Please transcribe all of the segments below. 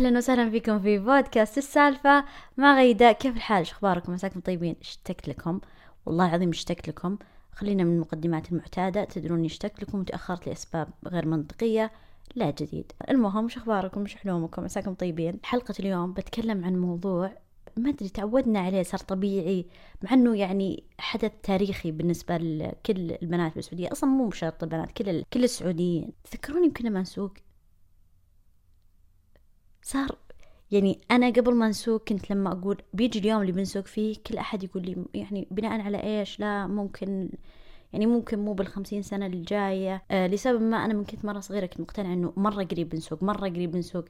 أهلا وسهلا فيكم في بودكاست السالفة. مع غيدة كيف الحال؟ شو أخباركم؟ مساكم طيبين. اشتقت لكم. والله العظيم اشتقت لكم. خلينا من المقدمات المعتادة. تدروني اشتقت لكم وتأخرت لأسباب غير منطقية لا جديد. المهم شو أخباركم؟ شو حلومكم؟ مساكم طيبين. حلقة اليوم بتكلم عن موضوع ما أدري تعودنا عليه صار طبيعي مع إنه يعني حدث تاريخي بالنسبة لكل البنات بالسعودية. أصلا مو بشرط البنات كل كل السعوديين. تذكروني يمكن لما نسوق صار يعني أنا قبل ما نسوق كنت لما أقول بيجي اليوم اللي بنسوق فيه كل أحد يقول لي يعني بناء على إيش؟ لا ممكن يعني ممكن مو بالخمسين سنة الجاية آه لسبب ما أنا من كنت مرة صغيرة كنت مقتنعة إنه مرة قريب بنسوق مرة قريب بنسوق.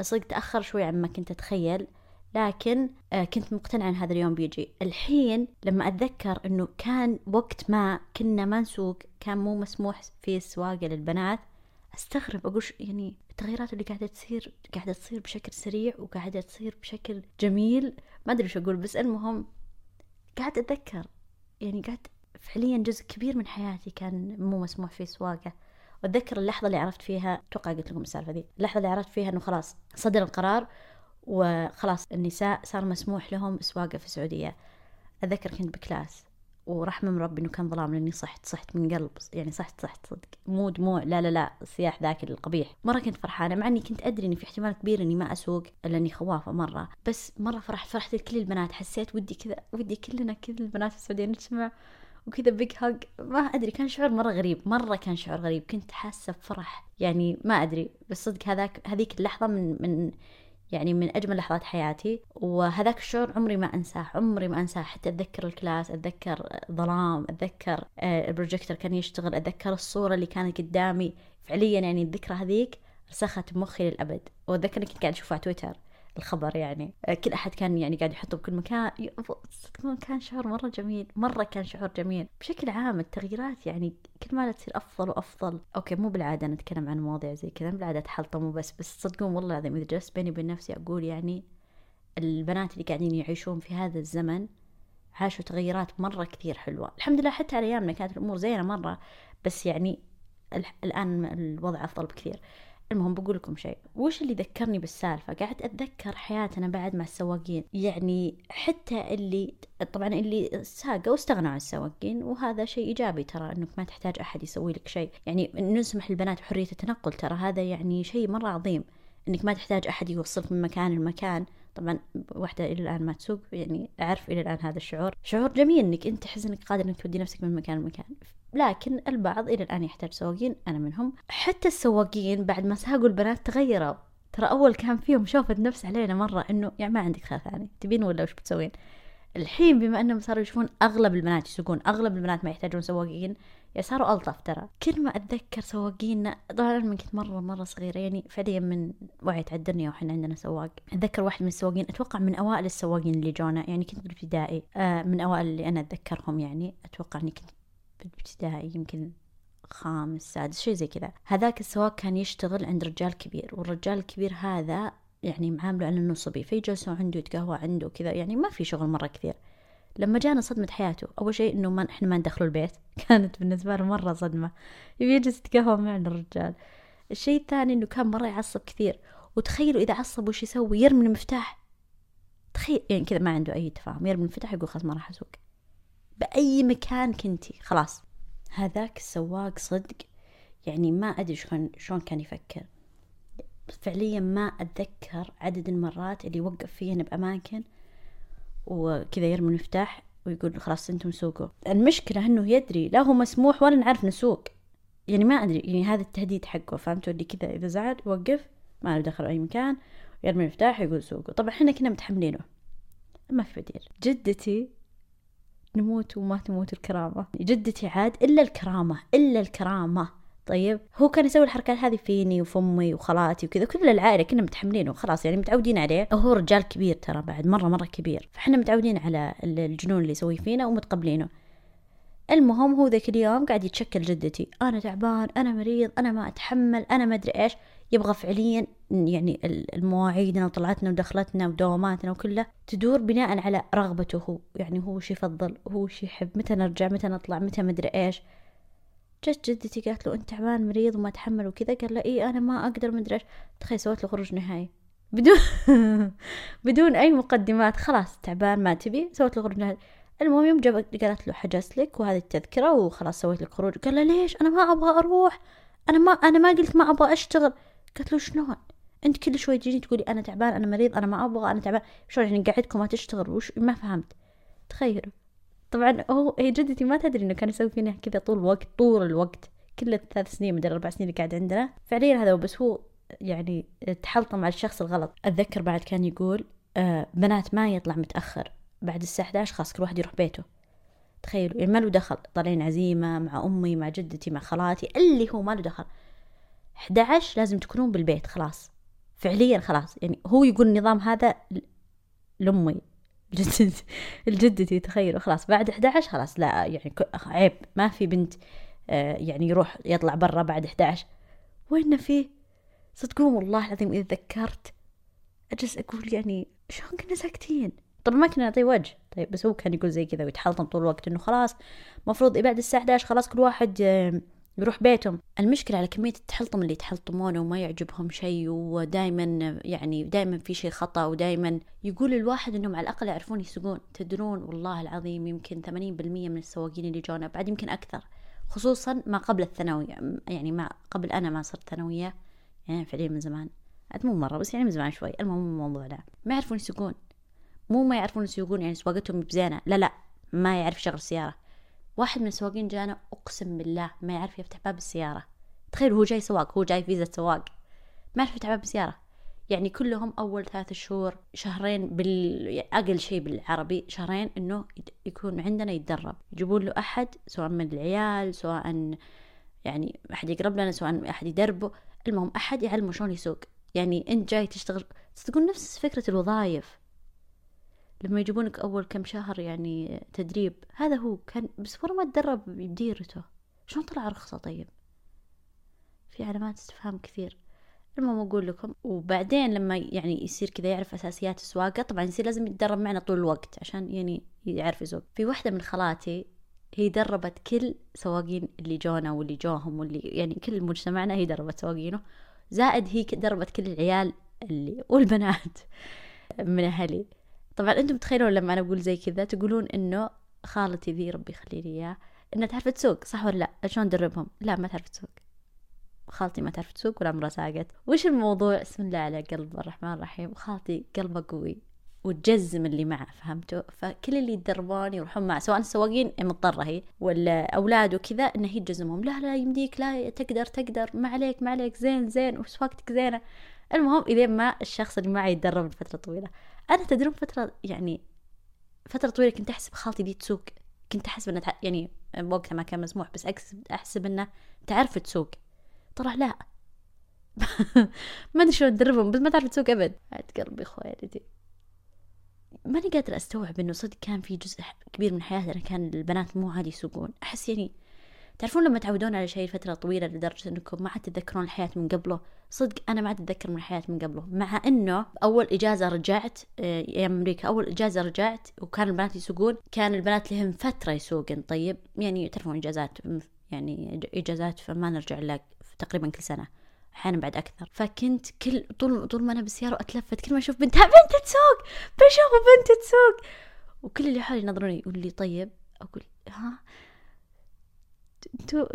الصدق تأخر شوي عما كنت أتخيل لكن آه كنت مقتنعة إن هذا اليوم بيجي. الحين لما أتذكر إنه كان وقت ما كنا ما نسوق كان مو مسموح في السواقة للبنات أستغرب أقول يعني التغيرات اللي قاعدة تصير قاعدة تصير بشكل سريع وقاعدة تصير بشكل جميل. ما أدري شو أقول بس المهم قاعد أتذكر. يعني قاعد فعليا جزء كبير من حياتي كان مو مسموح فيه سواقة. وأتذكر اللحظة اللي عرفت فيها أتوقع قلت لكم السالفة دي اللحظة اللي عرفت فيها إنه خلاص صدر القرار وخلاص النساء صار مسموح لهم سواقة في السعودية. أتذكر كنت بكلاس. ورحمة من ربي إنه كان ظلام لأني صحت صحت من قلب يعني صحت صحت صدق. مو دموع لا لا لا الصياح ذاك القبيح. مرة كنت فرحانة مع إني كنت أدري إني في احتمال كبير إني ما أسوق إلا إني خوافة مرة. بس مرة فرحت فرحت لكل البنات حسيت ودي كذا ودي كلنا كل البنات في السعودية نجتمع وكذا big hug ما أدري كان شعور مرة غريب مرة كان شعور غريب. كنت حاسة بفرح يعني ما أدري. بس صدق هذاك هذيك اللحظة من من يعني من أجمل لحظات حياتي وهذاك الشعور عمري ما أنساه عمري ما أنساه. حتى أتذكر ال class أتذكر ظلام أتذكر آه، البروجيكتور كان يشتغل أتذكر الصورة اللي كانت قدامي. فعليا يعني الذكرى هذيك رسخت بمخي للأبد. وأتذكر كنت قاعد أشوفها على تويتر. الخبر يعني. آه، كل أحد كان يعني قاعد يحطه بكل مكان. كان شعور مرة جميل. مرة كان شعور جميل. بشكل عام التغييرات يعني كل ما تصير أفضل وأفضل. أوكي مو بالعادة نتكلم عن مواضيع زي كذا. بالعادة حلطة مو بس صدقون والله العظيم إذا جلست بيني وبين نفسي أقول يعني البنات اللي قاعدين يعيشون في هذا الزمن عاشوا تغيرات مرة كثير حلوة. الحمد لله حتى على أيامنا كانت الأمور زينة مرة. بس يعني الآن الوضع أفضل بكثير. المهم بقول لكم شيء. وش اللي ذكرني بالسالفة؟ قاعد أتذكر حياتنا بعد مع السواقين. يعني حتى اللي طبعا اللي ساقوا واستغنوا عن السواقين وهذا شيء إيجابي ترى أنك ما تحتاج أحد يسوي لك شيء. يعني نسمح للبنات بحرية التنقل ترى هذا يعني شيء مرة عظيم. أنك ما تحتاج أحد يوصلك من مكان لمكان. طبعا واحدة إلى الآن ما تسوق يعني أعرف إلى الآن هذا الشعور. شعور جميل أنك أنت تحس أنك قادر أنك تودي نفسك من مكان لمكان. لكن البعض إلى الآن يحتاج سواقين أنا منهم. حتى السواقين بعد ما ساقوا البنات تغيروا. ترى أول كان فيهم شوفة نفس علينا مرة إنه يعني ما عندك خيار ثاني. تبين ولا وش بتسوين؟ الحين بما إنهم صاروا يشوفون أغلب البنات يسوقون أغلب البنات ما يحتاجون سواقين يعني صاروا ألطف ترى. كل ما أتذكر سواقين طبعا أنا من كنت مرة مرة صغيرة يعني فعليا من وعيت على الدنيا وحنا عندنا سواق. أتذكر واحد من السواقين أتوقع من أوائل السواقين اللي جونا يعني كنت بالابتدائي آه من أوائل اللي أنا أتذكرهم يعني أتوقع إني كنت بالابتدائي يمكن خامس سادس شيء زي كذا. هذاك السواق كان يشتغل عند رجال كبير والرجال الكبير هذا يعني معامله على انه صبي فيجلسوا عنده يتقهوى عنده كذا يعني ما في شغل مرة كثير. لما جانا صدمة حياته أول شيء إنه ما إحنا ما ندخله البيت. كانت بالنسبة له مرة صدمة. يبي يجلس يتقهوى معنا الرجال. الشيء الثاني إنه كان مرة يعصب كثير. وتخيلوا إذا عصب وش يسوي؟ يرمي المفتاح. تخيل يعني كذا ما عنده أي تفاهم. يرمي المفتاح يقول خلاص ما راح أسوق. بأي مكان كنتي. خلاص. هذاك السواق صدق يعني ما أدري شلون شلون كان يفكر. فعليا ما أتذكر عدد المرات اللي وقف فينا بأماكن وكذا يرمي المفتاح ويقول خلاص أنتم سوقوا. المشكلة إنه يدري لا هو مسموح ولا نعرف نسوق. يعني ما أدري يعني هذا التهديد حقه فهمتوا؟ اللي كذا إذا زعل يوقف ما له دخل اي مكان ويرمي المفتاح يقول سوقوا. طبعا إحنا كنا متحملينه. ما في بديل. جدتي نموت وما تموت الكرامة. جدتي عاد إلا الكرامة إلا الكرامة. طيب هو كان يسوي الحركات هذه فيني وفمي وخالاتي وكذا كل العائلة كنا متحملينه وخلاص يعني متعودين عليه. وهو رجال كبير ترى بعد مرة مرة كبير. فإحنا متعودين على الجنون اللي يسويه فينا ومتقبلينه. المهم هو ذاك اليوم قاعد يتشكل جدتي. أنا تعبان أنا مريض أنا ما أتحمل أنا ما أدري إيش. يبغى فعليا يعني المواعيدنا وطلعتنا ودخلتنا ودواماتنا وكله تدور بناء على رغبته هو. يعني هو وش يفضل؟ هو وش يحب؟ متى نرجع؟ متى نطلع؟ متى مدري إيش؟ جت جدتي قالت له أنت تعبان مريض وما تحمل وكذا. قال له إي أنا ما أقدر مدري إيش. تخيل سويت له خروج نهائي. بدون بدون أي مقدمات. خلاص تعبان ما تبي. سويت له خروج المهم يوم جابت قالت له حجزت لك وهذه التذكرة. وخلاص سويت لك خروج. قال له ليش؟ أنا ما أبغى أروح. أنا ما أنا ما قلت ما أبغى أشتغل. قالت له شلون؟ أنت كل شوي تجيني تقولي أنا تعبان أنا مريض أنا ما أبغى أنا تعبان. شلون يعني قاعدكم ما تشتغل؟ وش؟ ما فهمت. تخيلوا. طبعا هو هي جدتي ما تدري إنه كان يسوي فينا كذا طول الوقت طول الوقت. كل الثلاث سنين مدري أربع سنين اللي قاعد عندنا. فعليا هذا بس هو يعني تحلطم مع الشخص الغلط. أتذكر بعد كان يقول آه بنات ما يطلع متأخر. بعد الساعة 11 خلاص كل واحد يروح بيته. تخيلوا. يعني ما له دخل. طالعين عزيمة مع أمي مع جدتي مع خالاتي اللي هو ما له دخل. 11 لازم تكونون بالبيت خلاص. فعليا خلاص. يعني هو يقول النظام هذا لأمي. الجدتي الجدتي تخيلوا خلاص. بعد 11 خلاص لا يعني عيب. ما في بنت آه، يعني يروح يطلع برا بعد 11 وين فيه صدقون والله العظيم إذا ذكرت أجلس أقول يعني شلون كنا ساكتين؟ طبعا ما كنا نعطيه وجه. طيب بس هو كان يقول زي كذا ويتحلطم طول الوقت إنه خلاص مفروض بعد الساعة 11 خلاص كل واحد آه، يروح بيتهم. المشكلة على كمية التحلطم اللي يتحلطمونه وما يعجبهم شيء ودائما يعني دائما في شيء خطأ ودائما يقول الواحد إنهم على الأقل يعرفون يسوقون. تدرون والله العظيم يمكن 80% من السواقين اللي جونا بعد يمكن أكثر. خصوصا ما قبل الثانوية يعني ما قبل أنا ما صرت ثانوية يعني فعليا من زمان. مو مرة بس يعني من زمان شوي. المهم الموضوع ده. ما يعرفون يسوقون. مو ما يعرفون يسوقون يعني سواقتهم بزينة. لا لا ما يعرف يشغل سيارة واحد من السواقين جانا أقسم بالله ما يعرف يفتح باب السيارة. تخيل هو جاي سواق هو جاي فيزا سواق. ما يعرف يفتح باب السيارة. يعني كلهم أول ثلاث شهور شهرين بال أقل شيء بالعربي شهرين إنه يكون عندنا يتدرب. يجيبون له أحد سواء من العيال سواء يعني أحد يقرب لنا سواء أحد يدربه. المهم أحد يعلمه شلون يسوق. يعني أنت جاي تشتغل تقول نفس فكرة الوظائف. لما يجيبونك أول كم شهر يعني تدريب هذا هو كان بس ما تدرب بديرته. شلون طلع رخصة طيب؟ في علامات استفهام كثير. المهم أقول لكم وبعدين لما يعني يصير كذا يعرف أساسيات السواقة طبعا يصير لازم يتدرب معنا طول الوقت عشان يعني يعرف يسوق في واحدة من خالاتي هي دربت كل سواقين اللي جونا واللي جوهم واللي يعني كل مجتمعنا هي دربت سواقينه. زائد هي دربت كل العيال اللي والبنات من أهلي. طبعا أنتم تخيلون لما أنا أقول زي كذا تقولون إنه خالتي ذي ربي يخلي لي إياه إنها تعرف تسوق صح ولا لا؟ شلون ندربهم لا ما تعرف تسوق. خالتي ما تعرف تسوق ولا عمرها ساقت وش الموضوع؟ بسم الله على قلب الرحمن الرحيم. خالتي قلبه قوي وتجزم اللي معه فهمتوا؟ فكل اللي يتدربون يروحون معه سواء السواقين مضطرة هي ولا أولاد وكذا إنه هي تجزمهم. لا لا يمديك لا تقدر تقدر ما عليك ما عليك زين زين وسواقتك زينة. المهم إذا ما الشخص اللي معي يتدرب لفترة طويلة. أنا تدرون فترة يعني فترة طويلة كنت أحسب خالتي دي تسوق. كنت أحسب إنها يعني وقتها ما كان مسموح بس أحسب أحسب إنها تعرف تسوق. طلع لا. ما أدري شلون تدربهم بس ما تعرف تسوق أبد. عاد قلبي خويلتي. ماني قادرة أستوعب إنه صدق كان في جزء كبير من حياتنا كان البنات مو عادي يسوقون. أحس يعني تعرفون لما تعودون على شيء فترة طويلة لدرجة إنكم ما عاد تتذكرون الحياة من قبله؟ صدق أنا ما عاد أتذكر من الحياة من قبله مع إنه أول إجازة رجعت آه، أيام أمريكا أول إجازة رجعت وكان البنات يسوقون كان البنات لهم فترة يسوقن. طيب يعني تعرفون إجازات يعني إجازات فما نرجع إلا تقريبا كل سنة أحيانا بعد أكثر. فكنت كل طول طول ما أنا بالسيارة أتلفت كل ما أشوف بنت بنت تسوق بشوف بنت تسوق. وكل اللي حولي ينظروني يقول لي طيب أقول ها؟ انتو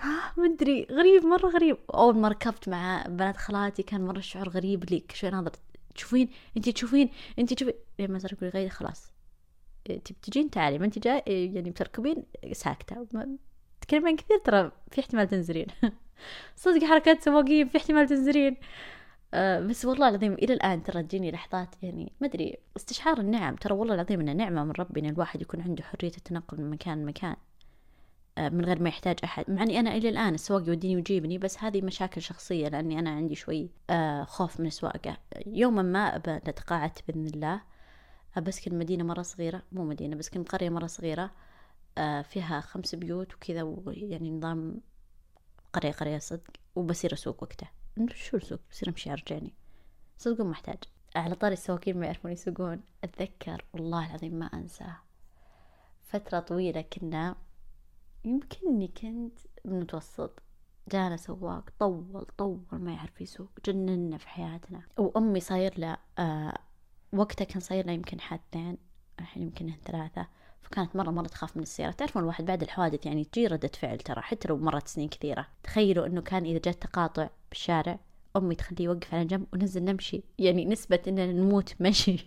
ها ما أدري غريب مرة غريب. أول ما ركبت مع بنات خالاتي كان مرة شعور غريب لي شوي ناظر. تشوفين؟ انت تشوفين؟ انت تشوفين؟ لما صار يقول غير خلاص. انت بتجين تعالي. ما انت جاي؟ يعني بتركبين؟ ساكتة. تكلمين كثير ترى في احتمال تنزلين. صدق حركات سواقين في احتمال تنزلين. أه بس والله العظيم إلى الآن ترى تجيني لحظات يعني ما أدري استشعار النعم. ترى والله العظيم انها نعمة من ربنا الواحد يكون عنده حرية التنقل من مكان لمكان. من غير ما يحتاج أحد. مع إني أنا إلى الآن السواق يوديني ويجيبني بس هذه مشاكل شخصية لأني أنا عندي شوي أه خوف من السواقة. يوما ما نتقاعدت بإذن الله. بسكن مدينة مرة صغيرة مو مدينة بسكن قرية مرة صغيرة أه فيها خمس بيوت وكذا ويعني نظام قرية قرية صدق وبصير أسوق وقته شو السوق بصير أمشي أرجعني صدق محتاج على طاري السواقين ما يعرفون يسوقون. أتذكر والله العظيم ما أنساه فترة طويلة كنا يمكن إني كنت بالمتوسط جانا سواق طول طول ما يعرف يسوق جننا في حياتنا. وأمي صاير له آه وقتها كان صاير له يمكن حادثين الحين يمكن ثلاثة. فكانت مرة مرة تخاف من السيارة. تعرفون الواحد بعد الحوادث يعني تجي ردة فعل ترى حتى لو مرت سنين كثيرة. تخيلوا إنه كان إذا جت تقاطع بالشارع أمي تخليه يوقف على جنب وننزل نمشي. يعني نسبة إننا نموت مشي.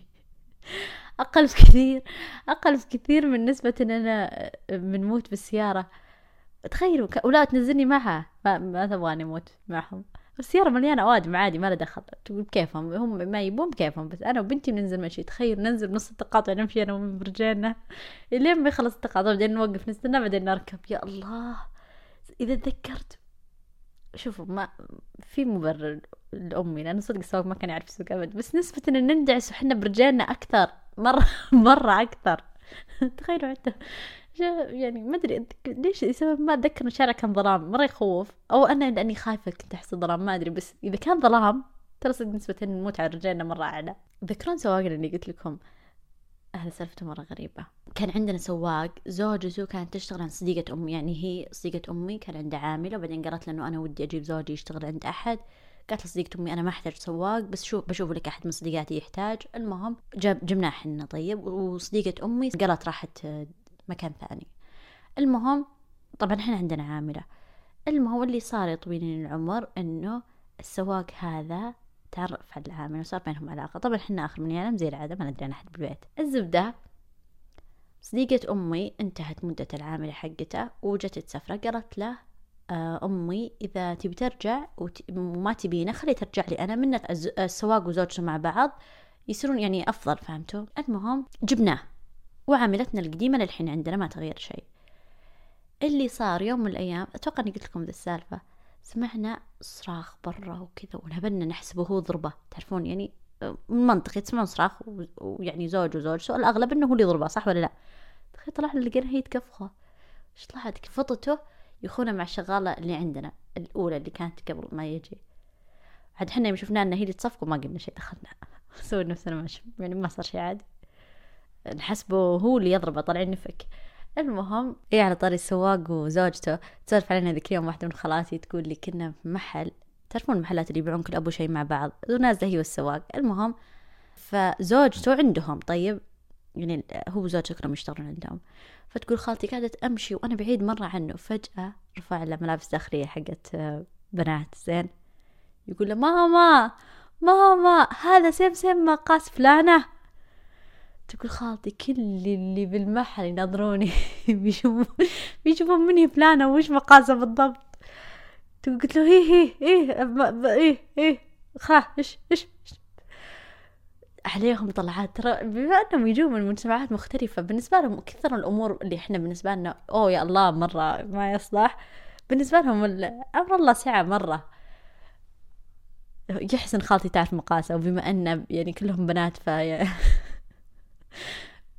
أقل بكثير أقل بكثير من نسبة اننا بنموت بالسيارة. تخيلوا ولا تنزلني معها ما, ما تبغاني أموت معهم. السيارة مليانة أوادم عادي ما له دخل. تقول بكيفهم هم ما يبون بكيفهم بس. أنا وبنتي بننزل مشي. تخيل ننزل نص التقاطع نمشي أنا برجالنا لين ما يخلص التقاطع بعدين نوقف نستنى بعدين نركب. يا الله! إذا تذكرت. شوفوا ما في مبرر. لأمي لأنه صدق السواق ما كان يعرف يسوق أبد. بس نسبة إن نندعس وحنا برجالنا أكثر مرة مرة أكثر. تخيلوا حتى يعني ما أدري ليش سبب ما أتذكر الشارع كان ظلام؟ مرة يخوف. أو أنا لأني خايفة كنت أحس ظلام ما أدري. بس إذا كان ظلام ترى صدق نسبة على رجالنا مرة أعلى. ذكرون سواقنا اللي قلت لكم؟ أهل سالفته مرة غريبة. كان عندنا سواق زوجته كانت تشتغل عند صديقة أمي. يعني هي صديقة أمي كان عندها عاملة وبعدين قالت له إنه أنا ودي أجيب زوجي يشتغل عند أحد. قالت لصديقة أمي أنا ما أحتاج سواق بس شوف بشوف لك أحد من صديقاتي يحتاج. المهم جاب جبناه حنا طيب. وصديقة أمي قالت راحت مكان ثاني. المهم طبعا إحنا عندنا عاملة. المهم اللي صار يا العمر إنه السواق هذا تعرف على العامل وصار بينهم علاقة. طبعا إحنا آخر من أيام زي العادة ما ندري عن أحد بالبيت. الزبدة صديقة أمي انتهت مدة العاملة حقته وجت تسافره قالت له آه أمي إذا تبي ترجع وما تبينه خلي ترجع لي أنا. من السواق وزوجته مع بعض يصيرون يعني أفضل فهمتوا؟ المهم جبناه وعاملتنا القديمة للحين عندنا ما تغير شيء. اللي صار يوم من الأيام أتوقع أني قلت لكم ذا السالفة سمعنا صراخ برا وكذا ونبنا نحسبه هو ضربة. تعرفون يعني منطقي تسمعون صراخ ويعني زوج وزوجته الأغلب أنه هو اللي ضربه صح ولا لا؟ تخيل طلعنا لقينا هي تكفخه طلعت؟ كفطته يخونه مع الشغالة اللي عندنا الأولى اللي كانت قبل ما يجي. عاد حنا يوم شفنا أن هي اللي تصفق وما قلنا شيء دخلنا سوي نفسنا ما يعني ما صار شيء عادي نحسبه هو اللي يضربه طالعين نفك المهم إيه على طاري السواق وزوجته تسولف علينا ذيك اليوم واحدة من خالاتي تقول لي كنا في محل تعرفون المحلات اللي يبيعون كل أبو شيء مع بعض؟ ونازله هي والسواق المهم فزوجته عندهم طيب يعني هو وزوجته كلهم يشتغلون عندهم. فتقول خالتي قاعدة أمشي وأنا بعيد مرة عنه. فجأة رفع له ملابس داخلية حقت بنات. زين. يقول له ماما ماما هذا سيم سيم مقاس فلانة. تقول خالتي كل اللي بالمحل ينظروني بيشوفون بيشوفون مني فلانة وش مقاسه بالضبط؟ تقول له هي هي إيه إيه إيه. خا إيش إيش. عليهم طلعات. ترى بما أنهم يجون من مجتمعات مختلفة بالنسبة لهم كثر الأمور اللي إحنا بالنسبة لنا أوه يا الله مرة ما يصلح. بالنسبة لهم أمر الله سعة مرة. يحسن خالتي تعرف مقاسه وبما أن يعني كلهم بنات ف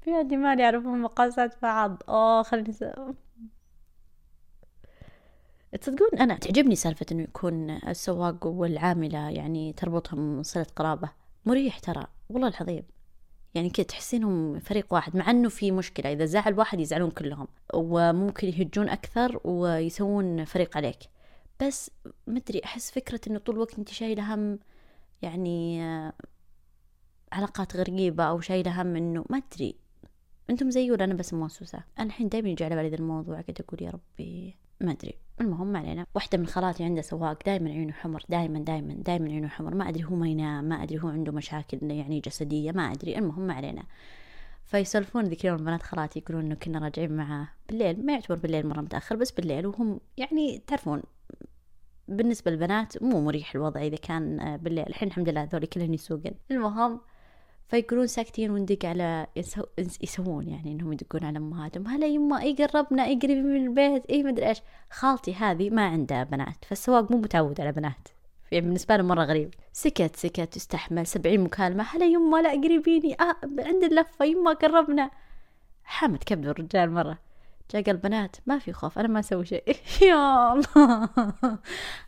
عندي ما يعرفون مقاسات بعض آه خليني س... تصدقون أنا تعجبني سالفة إنه يكون السواق والعاملة يعني تربطهم صلة قرابة. مريح ترى والله العظيم. يعني كده تحسينهم فريق واحد مع إنه في مشكلة إذا زعل واحد يزعلون كلهم وممكن يهجون أكثر ويسوون فريق عليك. بس مدري أحس فكرة إنه طول الوقت أنت شايلة هم يعني علاقات غريبة أو شايلة هم إنه ما أدري. أنتم زيي ولا أنا بس موسوسة. أنا الحين دايما يجي على بالي ذا الموضوع قاعد أقول يا ربي. ما أدري. المهم ما علينا. واحدة من خالاتي عندها سواق دائما عيونه حمر دائما دائما دائما عيونه حمر. ما أدري هو ما ينام ما أدري هو عنده مشاكل يعني جسدية ما أدري. المهم ما علينا. فيسولفون ذيك اليوم بنات خالاتي يقولون إنه كنا راجعين معاه بالليل. ما يعتبر بالليل مرة متأخر بس بالليل وهم يعني تعرفون. بالنسبة للبنات مو مريح الوضع إذا كان بالليل. الحين الحمد لله هذول كلهم يسوقن. المهم فيكونون ساكتين وندق على يسو... يسوون يعني إنهم يدقون على امهاتهم هلا يما إي قربنا إي قريبين من البيت إي مدري إيش. خالتي هذه ما عندها بنات فالسواق مو متعود على بنات. يعني بالنسبة له مرة غريب. سكت سكت استحمل سبعين مكالمة. هلا يما لا قريبيني. آه عند اللفة يما قربنا. حامد كبد الرجال مرة. جاء قال بنات ما في خوف أنا ما أسوي شيء. يا الله.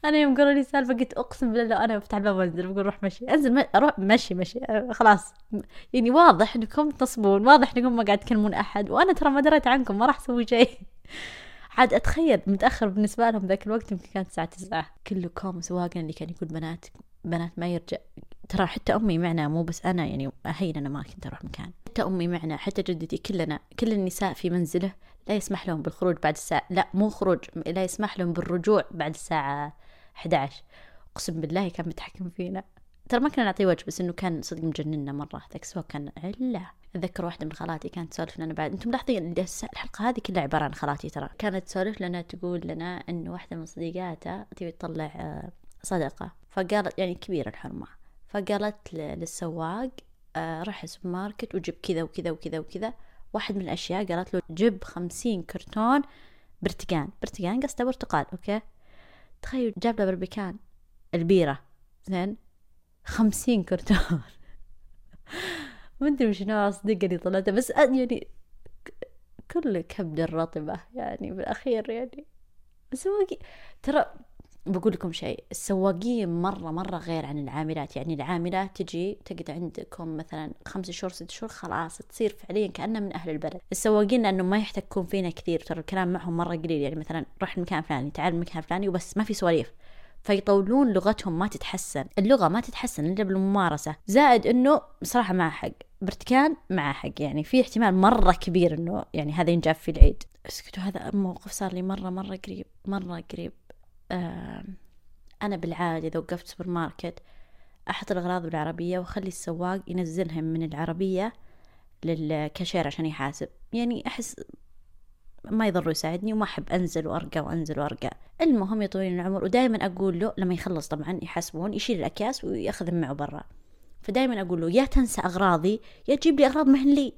أنا يوم قالوا لي السالفه قلت أقسم بالله لو أنا بفتح الباب وأنزل بقول روح مشي. أنزل أروح مشي مشي. خلاص. يعني واضح إنكم تصبون واضح إنكم ما قاعد تكلمون أحد وأنا ترى ما دريت عنكم ما راح أسوي شيء. عاد أتخيل متأخر بالنسبة لهم ذاك الوقت يمكن كانت الساعة تسعة. كله كوم سواقنا اللي كان يقول بنات بنات ما يرجع. ترى حتى أمي معنا مو بس أنا يعني هين أنا ما كنت أروح مكان. حتى أمي معنا حتى جدتي كلنا كل النساء في منزله لا يسمح لهم بالخروج بعد الساعة لا مو خروج لا يسمح لهم بالرجوع بعد الساعة 11 أقسم بالله كان متحكم فينا. ترى ما كنا نعطيه وجه بس إنه كان صدق مجننا مرة. ذاك السواق كان عله. أتذكر واحدة من خالاتي كانت تسولف لنا بعد. أنتم ملاحظين الحلقة هذه كلها عبارة عن خالاتي ترى. كانت تسولف لنا تقول لنا انه واحدة من صديقاتها تبي تطلع آه، صدقة. فقالت يعني كبيرة الحرمة. فقالت للسواق آه، راح السوبر ماركت وجيب كذا وكذا وكذا وكذا. واحد من الأشياء قالت له جيب خمسين كرتون برتقان برتقان قصده برتقال أوكي؟ تخيل جاب له باربيكان البيرة زين؟ خمسين كرتون. ما أدري وش نوع الصديقة اللي طلعتها بس يعني كل كبد الرطبة يعني بالأخير يعني. بس هو ترى بقول لكم شيء السواقين مرة مرة غير عن العاملات. يعني العاملات تجي تقعد عندكم مثلا خمس شهور ست شهور خلاص تصير فعليا كأنها من أهل البلد. السواقين لأنه ما يحتكون فينا كثير ترى الكلام معهم مرة قليل. يعني مثلا روح المكان الفلاني تعال المكان الفلاني وبس ما في سواليف. فيطولون لغتهم ما تتحسن. اللغة ما تتحسن إلا بالممارسة. زائد إنه بصراحة مع حق برتكان مع حق يعني في احتمال مرة كبير إنه يعني هذا ينجاب في العيد. اسكتوا هذا موقف صار لي مرة مرة قريب مرة قريب. أنا بالعادة إذا وقفت سوبر ماركت أحط الأغراض بالعربية وأخلي السواق ينزلهم من العربية للكاشير عشان يحاسب. يعني أحس ما يضر يساعدني وما أحب أنزل وأرقى وأنزل وأرقى. المهم يا طويل العمر ودائما أقول له لما يخلص طبعا يحاسبون يشيل الأكياس وياخذهم معه برا. فدائما أقول له يا تنسى أغراضي يا تجيب لي أغراض مهن لي.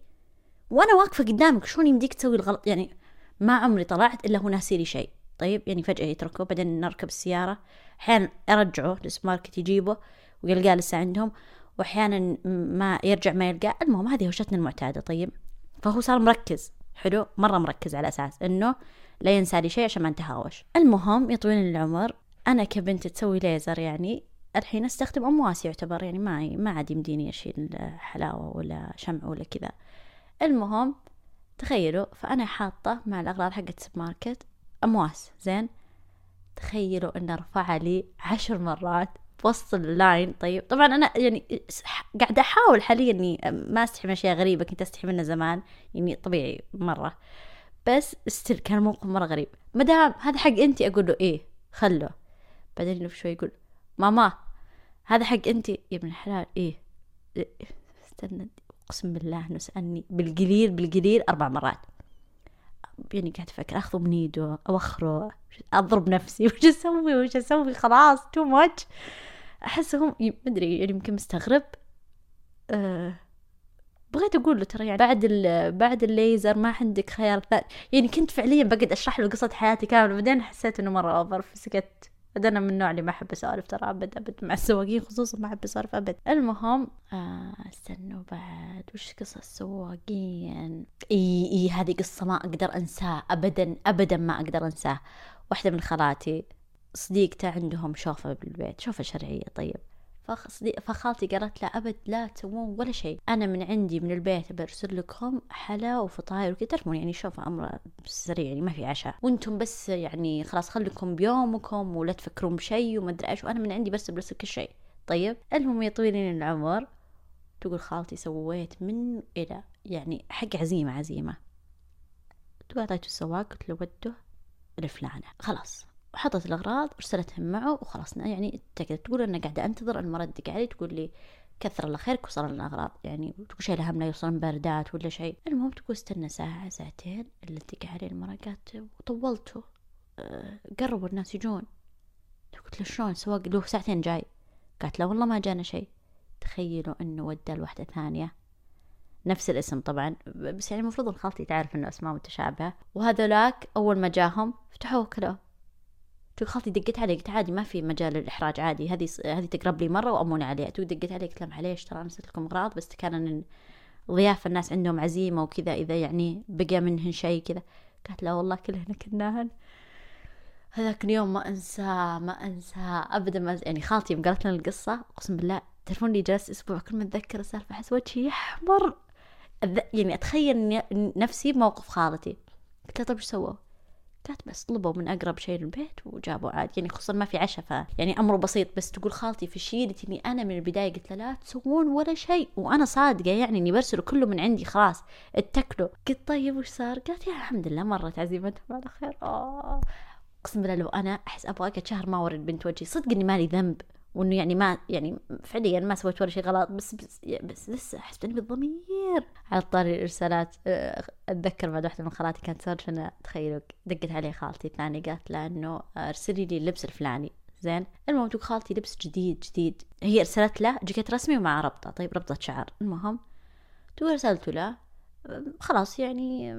وأنا واقفة قدامك شلون يمديك تسوي الغلط؟ يعني ما عمري طلعت إلا هو ناسي لي شيء. طيب يعني فجأة يتركه بعدين نركب السيارة. أحيانا أرجعه للسوبر ماركت يجيبه ويلقاه لسه عندهم وأحيانا ما يرجع ما يلقاه. المهم هذه هوشتنا المعتادة. طيب فهو صار مركز. حلو مرة مركز على أساس إنه لا ينسى لي شيء عشان ما نتهاوش المهم يا طويلين العمر. أنا كبنت تسوي ليزر يعني الحين أستخدم أمواس يعتبر يعني ما ما عاد يمديني أشيل حلاوة ولا شمع ولا كذا. المهم تخيلوا فأنا حاطة مع الأغراض حقت السوبر ماركت أمواس زين؟ تخيلوا إنه رفع لي عشر مرات بوسط ال line. طيب طبعا أنا يعني قاعدة أحاول حاليا إني ما استحي من أشياء غريبة كنت استحي منها زمان يعني طبيعي مرة. بس still كان موقف مرة غريب. مدام هذا حق أنتي أقول له إيه خله. بعدين يلف شوي يقول ماما هذا حق أنتي. يا ابن الحلال إيه. استنى أقسم بالله إنه سألني بالقليل بالقليل أربع مرات. يعني قاعد أفكر اخذه من ايده أوخره أضرب نفسي وش أسوي؟ وش أسوي؟ خلاص too much احسهم مدري يعني يمكن مستغرب. أه بغيت أقول له ترى يعني بعد بعد الليزر ما عندك خيار ثاني. يعني كنت فعليا بقعد أشرح له قصة حياتي كاملة بعدين حسيت إنه مرة over فسكت. أنا من النوع اللي ما أحب أسولف ترى أبد أبد مع السواقين خصوصا ما أحب أسولف أبد. المهم آه استنوا بعد وش قصة السواقين؟ إي إي هذه قصة ما أقدر أنساها ابدا ابدا ما أقدر أنساها. واحدة من خالاتي صديقته عندهم شوفة بالبيت شوفة شرعية طيب. فخالتي قالت لا أبد لا تسوون ولا شيء. أنا من عندي من البيت برسل لكم حلا وفطاير وكذا. تعرفون يعني شوف أمر سريع يعني ما في عشاء. وأنتم بس يعني خلاص خليكم بيومكم ولا تفكرون بشيء وما أدري إيش. وأنا من عندي برسل برسل كل شيء. طيب المهم يا طويلين العمر تقول خالتي سويت من إلى يعني حق عزيمة عزيمة. تقول أعطيته السواق؟ قلت له وده الفلانة خلاص. وحطت الأغراض ورسلتهم معه وخلاص. يعني تقدر تقول أنا قاعدة أنتظر المرة تدق علي تقول لي كثر الله خيرك وصل لنا الأغراض. يعني تقول شيء هم لا يوصلن باردات ولا شيء. المهم تقول استنى ساعة ساعتين اللي تدق علي المرة قالت وطولتوا أه قربوا الناس يجون. قلت له شلون؟ سواق له ساعتين جاي. قالت لا والله ما جانا شيء. تخيلوا إنه ودى لوحدة ثانية. نفس الاسم طبعا بس يعني المفروض إن خالتي تعرف إنه أسماء متشابهة. وهذولاك أول ما جاهم فتحوا وكلوه تقول خالتي دقيت علي قلت عادي ما في مجال للإحراج عادي هذه هذه تقرب لي مرة واموني عليها. تقول دقيت علي قلت لها معليش ترى أنا لكم أغراض بس كان ضيافه الناس عندهم عزيمة وكذا إذا يعني بقى منهن شيء كذا. قالت لا والله كلهن كناهن. هذاك اليوم ما انساه ما انساه ابدا ما يعني خالتي يوم قالت لنا القصة أقسم بالله تعرفون لي جلست أسبوع كل ما أتذكر السالفه أحس وجهي يحمر. يعني أتخيل نفسي بموقف خالتي. قلت لها طيب إيش سووا؟ قالت بس طلبوا من أقرب شيء للبيت وجابوا عاد. يعني خصوصا ما في عشاء يعني أمره بسيط بس تقول خالتي في شيلتني أنا من البداية؟ قلت لا تسوون ولا شيء. وأنا صادقة يعني إني برسله كله من عندي خلاص اتكلوا. قلت طيب وش صار؟ قالت يا الحمد لله مرت عزيمتهم على خير آه. أقسم بالله لو أنا أحس أبغى اقعد شهر ما اوري البنت وجهي. صدق إني مالي ذنب. وإنه يعني ما يعني فعليا ما سويت ولا شيء غلط بس بس, بس لسه أحس اني بالضمير. على طاري الإرسالات آه، أتذكر بعد واحدة من خالاتي كانت انه تخيلوا دقت علي خالتي الثانية قالت لها إنه أرسلي لي اللبس الفلاني. زين؟ المهم تقول خالتي لبس جديد جديد. هي أرسلت له جاكيت رسمي ومع ربطة طيب ربطة شعر. المهم تقول أرسلت له خلاص يعني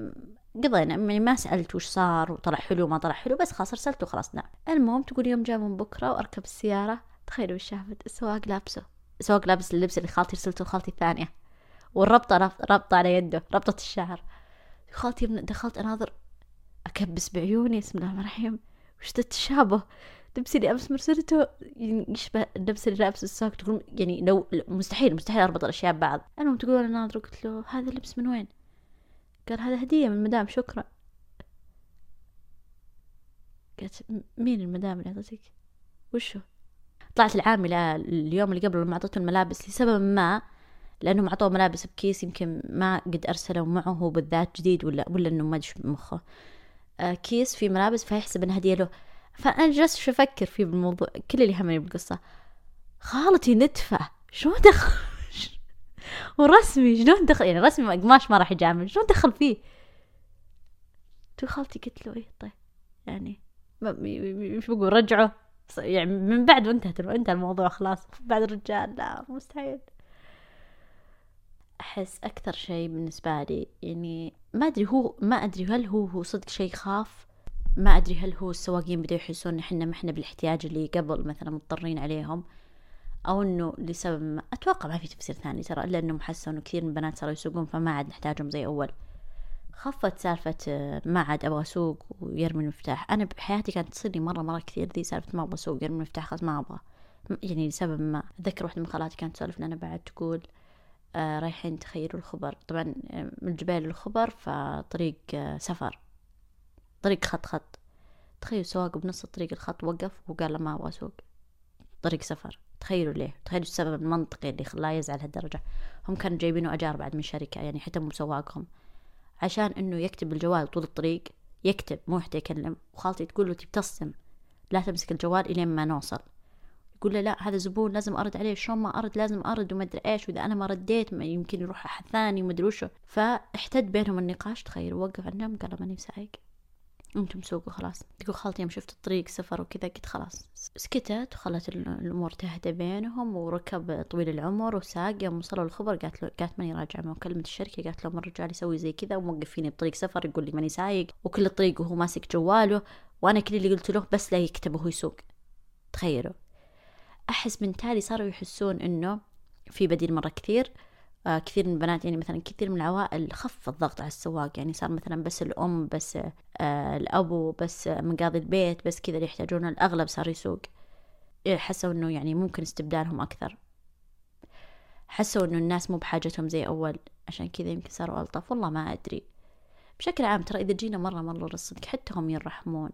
قضينا. يعني ما سألت وش صار وطلع حلو ما طلع حلو بس خلاص أرسلته وخلاص نعم. المهم تقول يوم جاء من بكرة وأركب السيارة تخيلوا وش شافت السواق لابسه؟ السواق لابس اللبس اللي خالتي رسلته لخالتي الثانية. والربطة ربطة على يده ربطة الشعر. خالتي دخلت أناظر أكبس بعيوني بسم الله الرحمن الرحيم. وش التشابه؟ لبسي اللي أمس مرسلته يشبه اللبس اللي لابس الساق تقول يعني لو مستحيل مستحيل أربط الأشياء ببعض. المهم تقول ناظر قلت له هذا اللبس من وين؟ قال هذا هدية من المدام شكرا. قالت مين المدام اللي اعطتك وشو طلعت العاملة اليوم اللي قبل لما أعطته الملابس لسبب ما لأنهم أعطوه ملابس بكيس يمكن ما قد أرسلوا معه هو بالذات جديد ولا ولا إنه ما بمخه آه كيس فيه ملابس فيحسب إنها هدية له. فأنا جلست شو أفكر فيه بالموضوع كل اللي همني بالقصة. خالتي نتفة شو دخل؟ ورسمي شلون دخل؟ يعني رسمي قماش ما راح يجامل شلون دخل فيه؟ تو خالتي قلت له؟ إيه طيب يعني مش بقول رجعه. يعني من بعد وانتهت انتهى الموضوع خلاص. بعد الرجال لا مستحيل. أحس أكثر شيء بالنسبة لي يعني ما أدري هو ما أدري هل هو هو صدق شيء خاف. ما أدري هل هو السواقين بدأوا يحسون إن إحنا ما إحنا بالاحتياج اللي قبل مثلا مضطرين عليهم أو إنه لسبب ما. أتوقع ما في تفسير ثاني ترى إلا إنهم حسوا إنه كثير من البنات صاروا يسوقون فما عاد نحتاجهم زي أول. خفت سالفة آه، ما عاد أبغى أسوق ويرمي المفتاح. أنا بحياتي كانت تصيرني مرة مرة كثير ذي سالفة ما أبغى أسوق يرمي المفتاح خلاص ما أبغى. يعني لسبب ما. أتذكر واحدة من خالاتي كانت تسولف لنا بعد تقول آه رايحين تخيلوا الخبر. طبعا آه، من الجبال الخبر فطريق آه سفر. طريق خط خط. تخيل سواق بنص الطريق الخط وقف وقال ما أبغى أسوق. طريق سفر. تخيلوا ليه. تخيلوا السبب المنطقي اللي خلاه يزعل هالدرجة. هم كانوا جايبينه أجار بعد من شركة يعني حتى مو سواقهم عشان إنه يكتب بالجوال طول الطريق يكتب مو حتى يكلم. وخالتي تقول له تبتسم لا تمسك الجوال إلين ما نوصل. يقول له لا هذا زبون لازم أرد عليه شلون ما أرد؟ لازم أرد وما أدري إيش وإذا أنا ما رديت ما يمكن يروح أحد ثاني وما أدري وشو. فاحتد بينهم النقاش تخيل وقف عنهم قال ماني سايق أنتم سوقوا خلاص. تقول خالتي يوم شفت الطريق سفر وكذا قلت خلاص. سكتت وخلت الأمور تهدى بينهم وركب طويل العمر وساق. يوم وصلوا الخبر قالت له قالت ماني راجعه معه كلمت الشركة. قالت له الرجال يسوي زي كذا. وموقف فيني بطريق سفر يقول لي ماني سايق وكل الطريق وهو ماسك جواله وأنا كل اللي قلت له بس لا يكتب وهو يسوق. تخيلوا. أحس من تالي صاروا يحسون إنه في بديل مرة كثير. كثير من البنات يعني مثلا كثير من العوائل خف الضغط على السواق. يعني صار مثلا بس الأم بس آه الأبو بس مقاضي البيت بس كذا اللي يحتاجون الأغلب صار يسوق. حسوا إنه يعني ممكن استبدالهم أكثر. حسوا إنه الناس مو بحاجتهم زي أول. عشان كذا يمكن صاروا ألطف. والله ما أدري. بشكل عام ترى إذا جينا مرة مرة للصدق حتى هم يرحمون.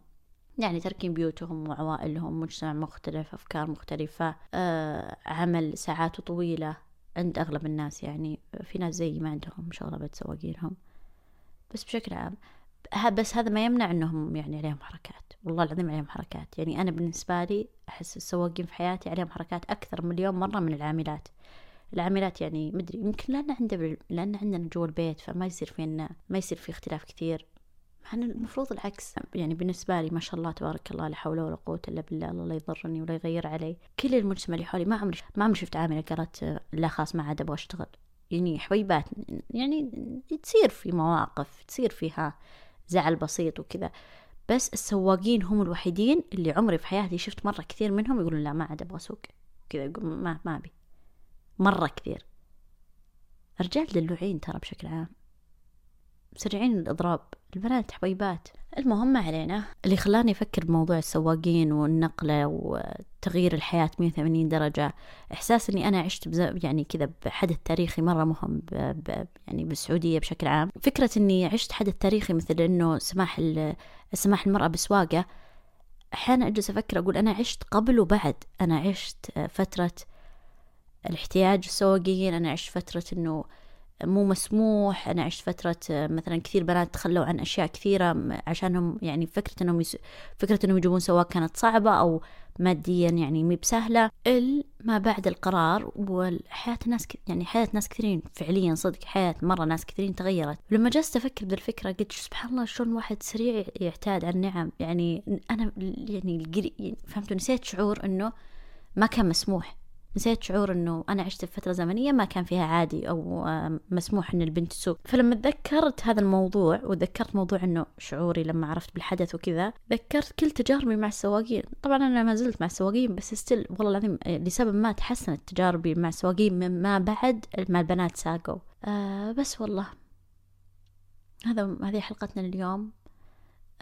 يعني تركين بيوتهم وعوائلهم مجتمع مختلف أفكار مختلفة آه عمل ساعات طويلة. عند أغلب الناس يعني في ناس زيي ما عندهم شغلة سواقينهم بس بشكل عام بس هذا ما يمنع إنهم يعني عليهم حركات. والله العظيم عليهم حركات. يعني أنا بالنسبة لي أحس السواقين في حياتي عليهم حركات أكثر مليون مرة من العاملات. العاملات يعني مدري يمكن لأن عندنا لأن عندنا جوا البيت فما يصير فينا ما يصير في اختلاف كثير. مع المفروض العكس. يعني بالنسبة لي ما شاء الله تبارك الله لا حول ولا قوة إلا بالله الله لا يضرني ولا يغير علي. كل المجتمع اللي حولي ما عمري ما عمري شفت عاملة قالت لا خلاص ما عاد أبغى أشتغل. يعني حبيبات يعني تصير في مواقف تصير فيها زعل بسيط وكذا. بس السواقين هم الوحيدين اللي عمري في حياتي شفت مرة كثير منهم يقولون لا ما عاد أبغى أسوق. كذا يقول ما ما أبي. مرة كثير. رجال دلوعين ترى بشكل عام. سريعين الإضراب البنات حبيبات المهم ما علينا. اللي خلاني أفكر بموضوع السواقين والنقلة وتغيير الحياة 180 درجة إحساس إني أنا عشت بز... يعني كذا بحدث تاريخي مرة مهم ب... ب... يعني بالسعودية بشكل عام. فكرة إني عشت حدث تاريخي مثل إنه سماح ال... سماح المرأة بسواقة أحيانا أجلس أفكر أقول أنا عشت قبل وبعد. أنا عشت فترة الاحتياج السواقين أنا عشت فترة إنه مو مسموح. أنا عشت فترة مثلا كثير بنات تخلوا عن أشياء كثيرة عشانهم يعني فكرة إنهم يس... فكرة إنهم يجيبون سواق كانت صعبة أو ماديا يعني مي بسهلة. ما بعد القرار والحياة الناس ك... يعني حياة ناس كثيرين فعليا صدق حياة مرة ناس كثيرين تغيرت. لما جلست أفكر بالفكرة قلت سبحان الله شلون واحد سريع يعتاد على النعم. يعني أنا يعني يعني فهمتوا نسيت شعور إنه ما كان مسموح. نسيت شعور إنه أنا عشت في فترة زمنية ما كان فيها عادي أو مسموح إن البنت تسوق. فلما تذكرت هذا الموضوع وتذكرت موضوع إنه شعوري لما عرفت بالحدث وكذا ذكرت كل تجاربي مع السواقين. طبعا أنا ما زلت مع السواقين بس ستيل والله العظيم لسبب ما تحسنت تجاربي مع السواقين مما بعد ما البنات ساقوا. آه بس والله. هذا هذه حلقتنا اليوم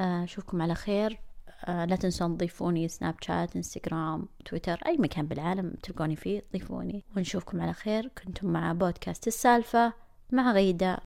آه، أشوفكم على خير. آه لا تنسون تضيفوني سناب شات إنستغرام تويتر أي مكان بالعالم تلقوني فيه ضيفوني ونشوفكم على خير. كنتم مع بودكاست السالفة مع غيدة.